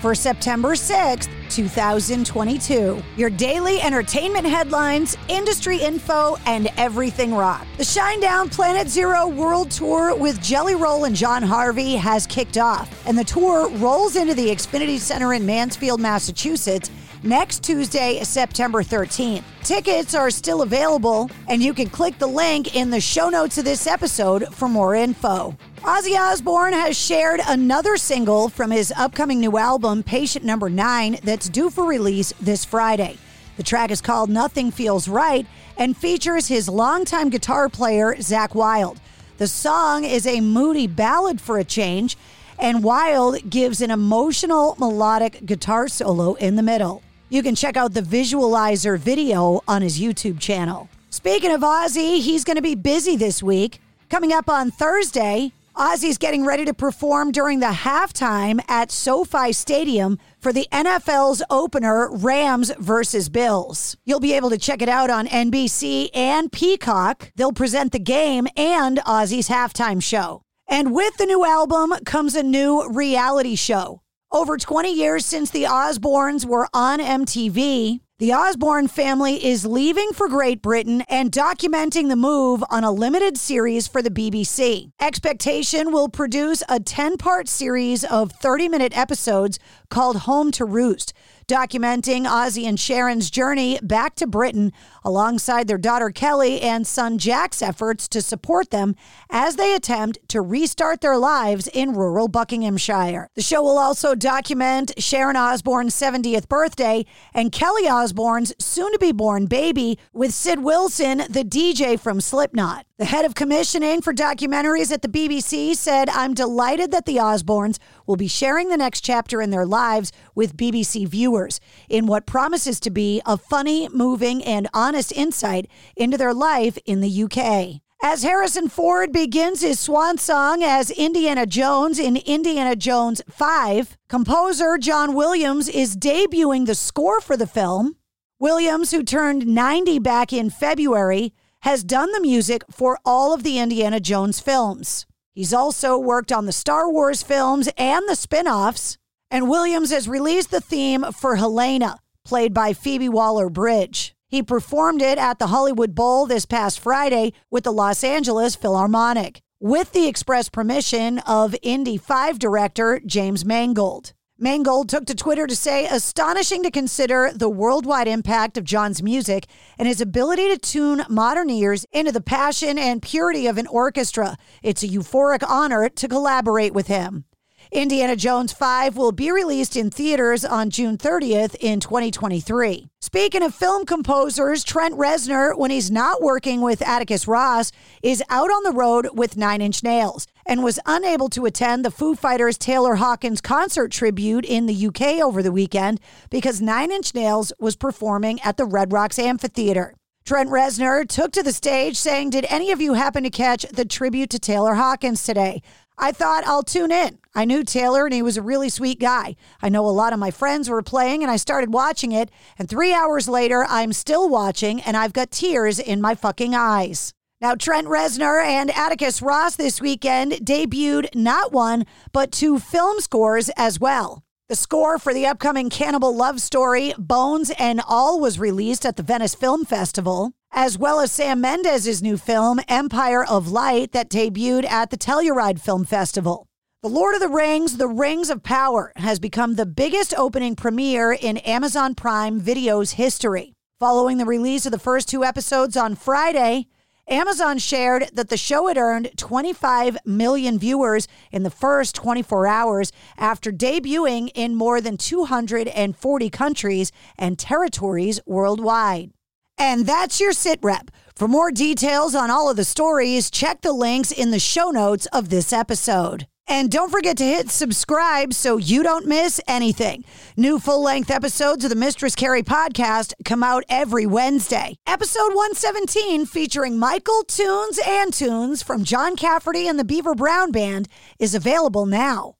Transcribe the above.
for September 6th, 2022. Your daily entertainment headlines, industry info, and everything rock. The Shinedown Planet Zero World Tour with Jelly Roll and John Harvie has kicked off, and the tour rolls into the Xfinity Center in Mansfield, Massachusetts next Tuesday, September 13th. Tickets are still available, and you can click the link in the show notes of this episode for more info. Ozzy Osbourne has shared another single from his upcoming new album, Patient Number 9, that's due for release this Friday. The track is called Nothing Feels Right and features his longtime guitar player, Zakk Wylde. The song is a moody ballad for a change, and Wylde gives an emotional melodic guitar solo in the middle. You can check out the visualizer video on his YouTube channel. Speaking of Ozzy, he's going to be busy this week. Coming up on Thursday, Ozzy's getting ready to perform during the halftime at SoFi Stadium for the NFL's opener, Rams versus Bills. You'll be able to check it out on NBC and Peacock. They'll present the game and Ozzy's halftime show. And with the new album comes a new reality show. Over 20 years since the Osbournes were on MTV, the Osbourne family is leaving for Great Britain and documenting the move on a limited series for the BBC. Expectation will produce a 10 part series of 30 minute episodes called Home to Roost, documenting Ozzy and Sharon's journey back to Britain alongside their daughter Kelly and son Jack's efforts to support them as they attempt to restart their lives in rural Buckinghamshire. The show will also document Sharon Osbourne's 70th birthday and Kelly Osbourne's soon to be born baby with Sid Wilson, the DJ from Slipknot. The head of commissioning for documentaries at the BBC said, I'm delighted that the Osbournes will be sharing the next chapter in their lives with BBC viewers in what promises to be a funny, moving, and honest insight into their life in the UK. As Harrison Ford begins his swan song as Indiana Jones in Indiana Jones 5, composer John Williams is debuting the score for the film. Williams, who turned 90 back in February, has done the music for all of the Indiana Jones films. He's also worked on the Star Wars films and the spin offs. And Williams has released the theme for Helena, played by Phoebe Waller Bridge. He performed it at the Hollywood Bowl this past Friday with the Los Angeles Philharmonic, with the express permission of Indy 5 director James Mangold. Mangold took to Twitter to say, astonishing to consider the worldwide impact of John's music and his ability to tune modern ears into the passion and purity of an orchestra. It's a euphoric honor to collaborate with him. Indiana Jones 5 will be released in theaters on June 30th in 2023. Speaking of film composers, Trent Reznor, when he's not working with Atticus Ross, is out on the road with Nine Inch Nails and was unable to attend the Foo Fighters Taylor Hawkins concert tribute in the UK over the weekend because Nine Inch Nails was performing at the Red Rocks Amphitheater. Trent Reznor took to the stage saying, Did any of you happen to catch the tribute to Taylor Hawkins today? I thought I'll tune in. I knew Taylor and he was a really sweet guy. I know a lot of my friends were playing and I started watching it. And three hours later, I'm still watching and I've got tears in my fucking eyes. Now, Trent Reznor and Atticus Ross this weekend debuted not one, but two film scores as well. The score for the upcoming cannibal love story, Bones and All, was released at the Venice Film Festival, as well as Sam Mendes' new film, Empire of Light, that debuted at the Telluride Film Festival. The Lord of the Rings, The Rings of Power, has become the biggest opening premiere in Amazon Prime Video's history. Following the release of the first two episodes on Friday, Amazon shared that the show had earned 25 million viewers in the first 24 hours after debuting in more than 240 countries and territories worldwide. And that's your sit rep. For more details on all of the stories, check the links in the show notes of this episode. And don't forget to hit subscribe so you don't miss anything. New full length episodes of the Mistress Carrie podcast come out every Wednesday. Episode 117, featuring Michael Tunes and Tunes from John Cafferty and the Beaver Brown Band, is available now.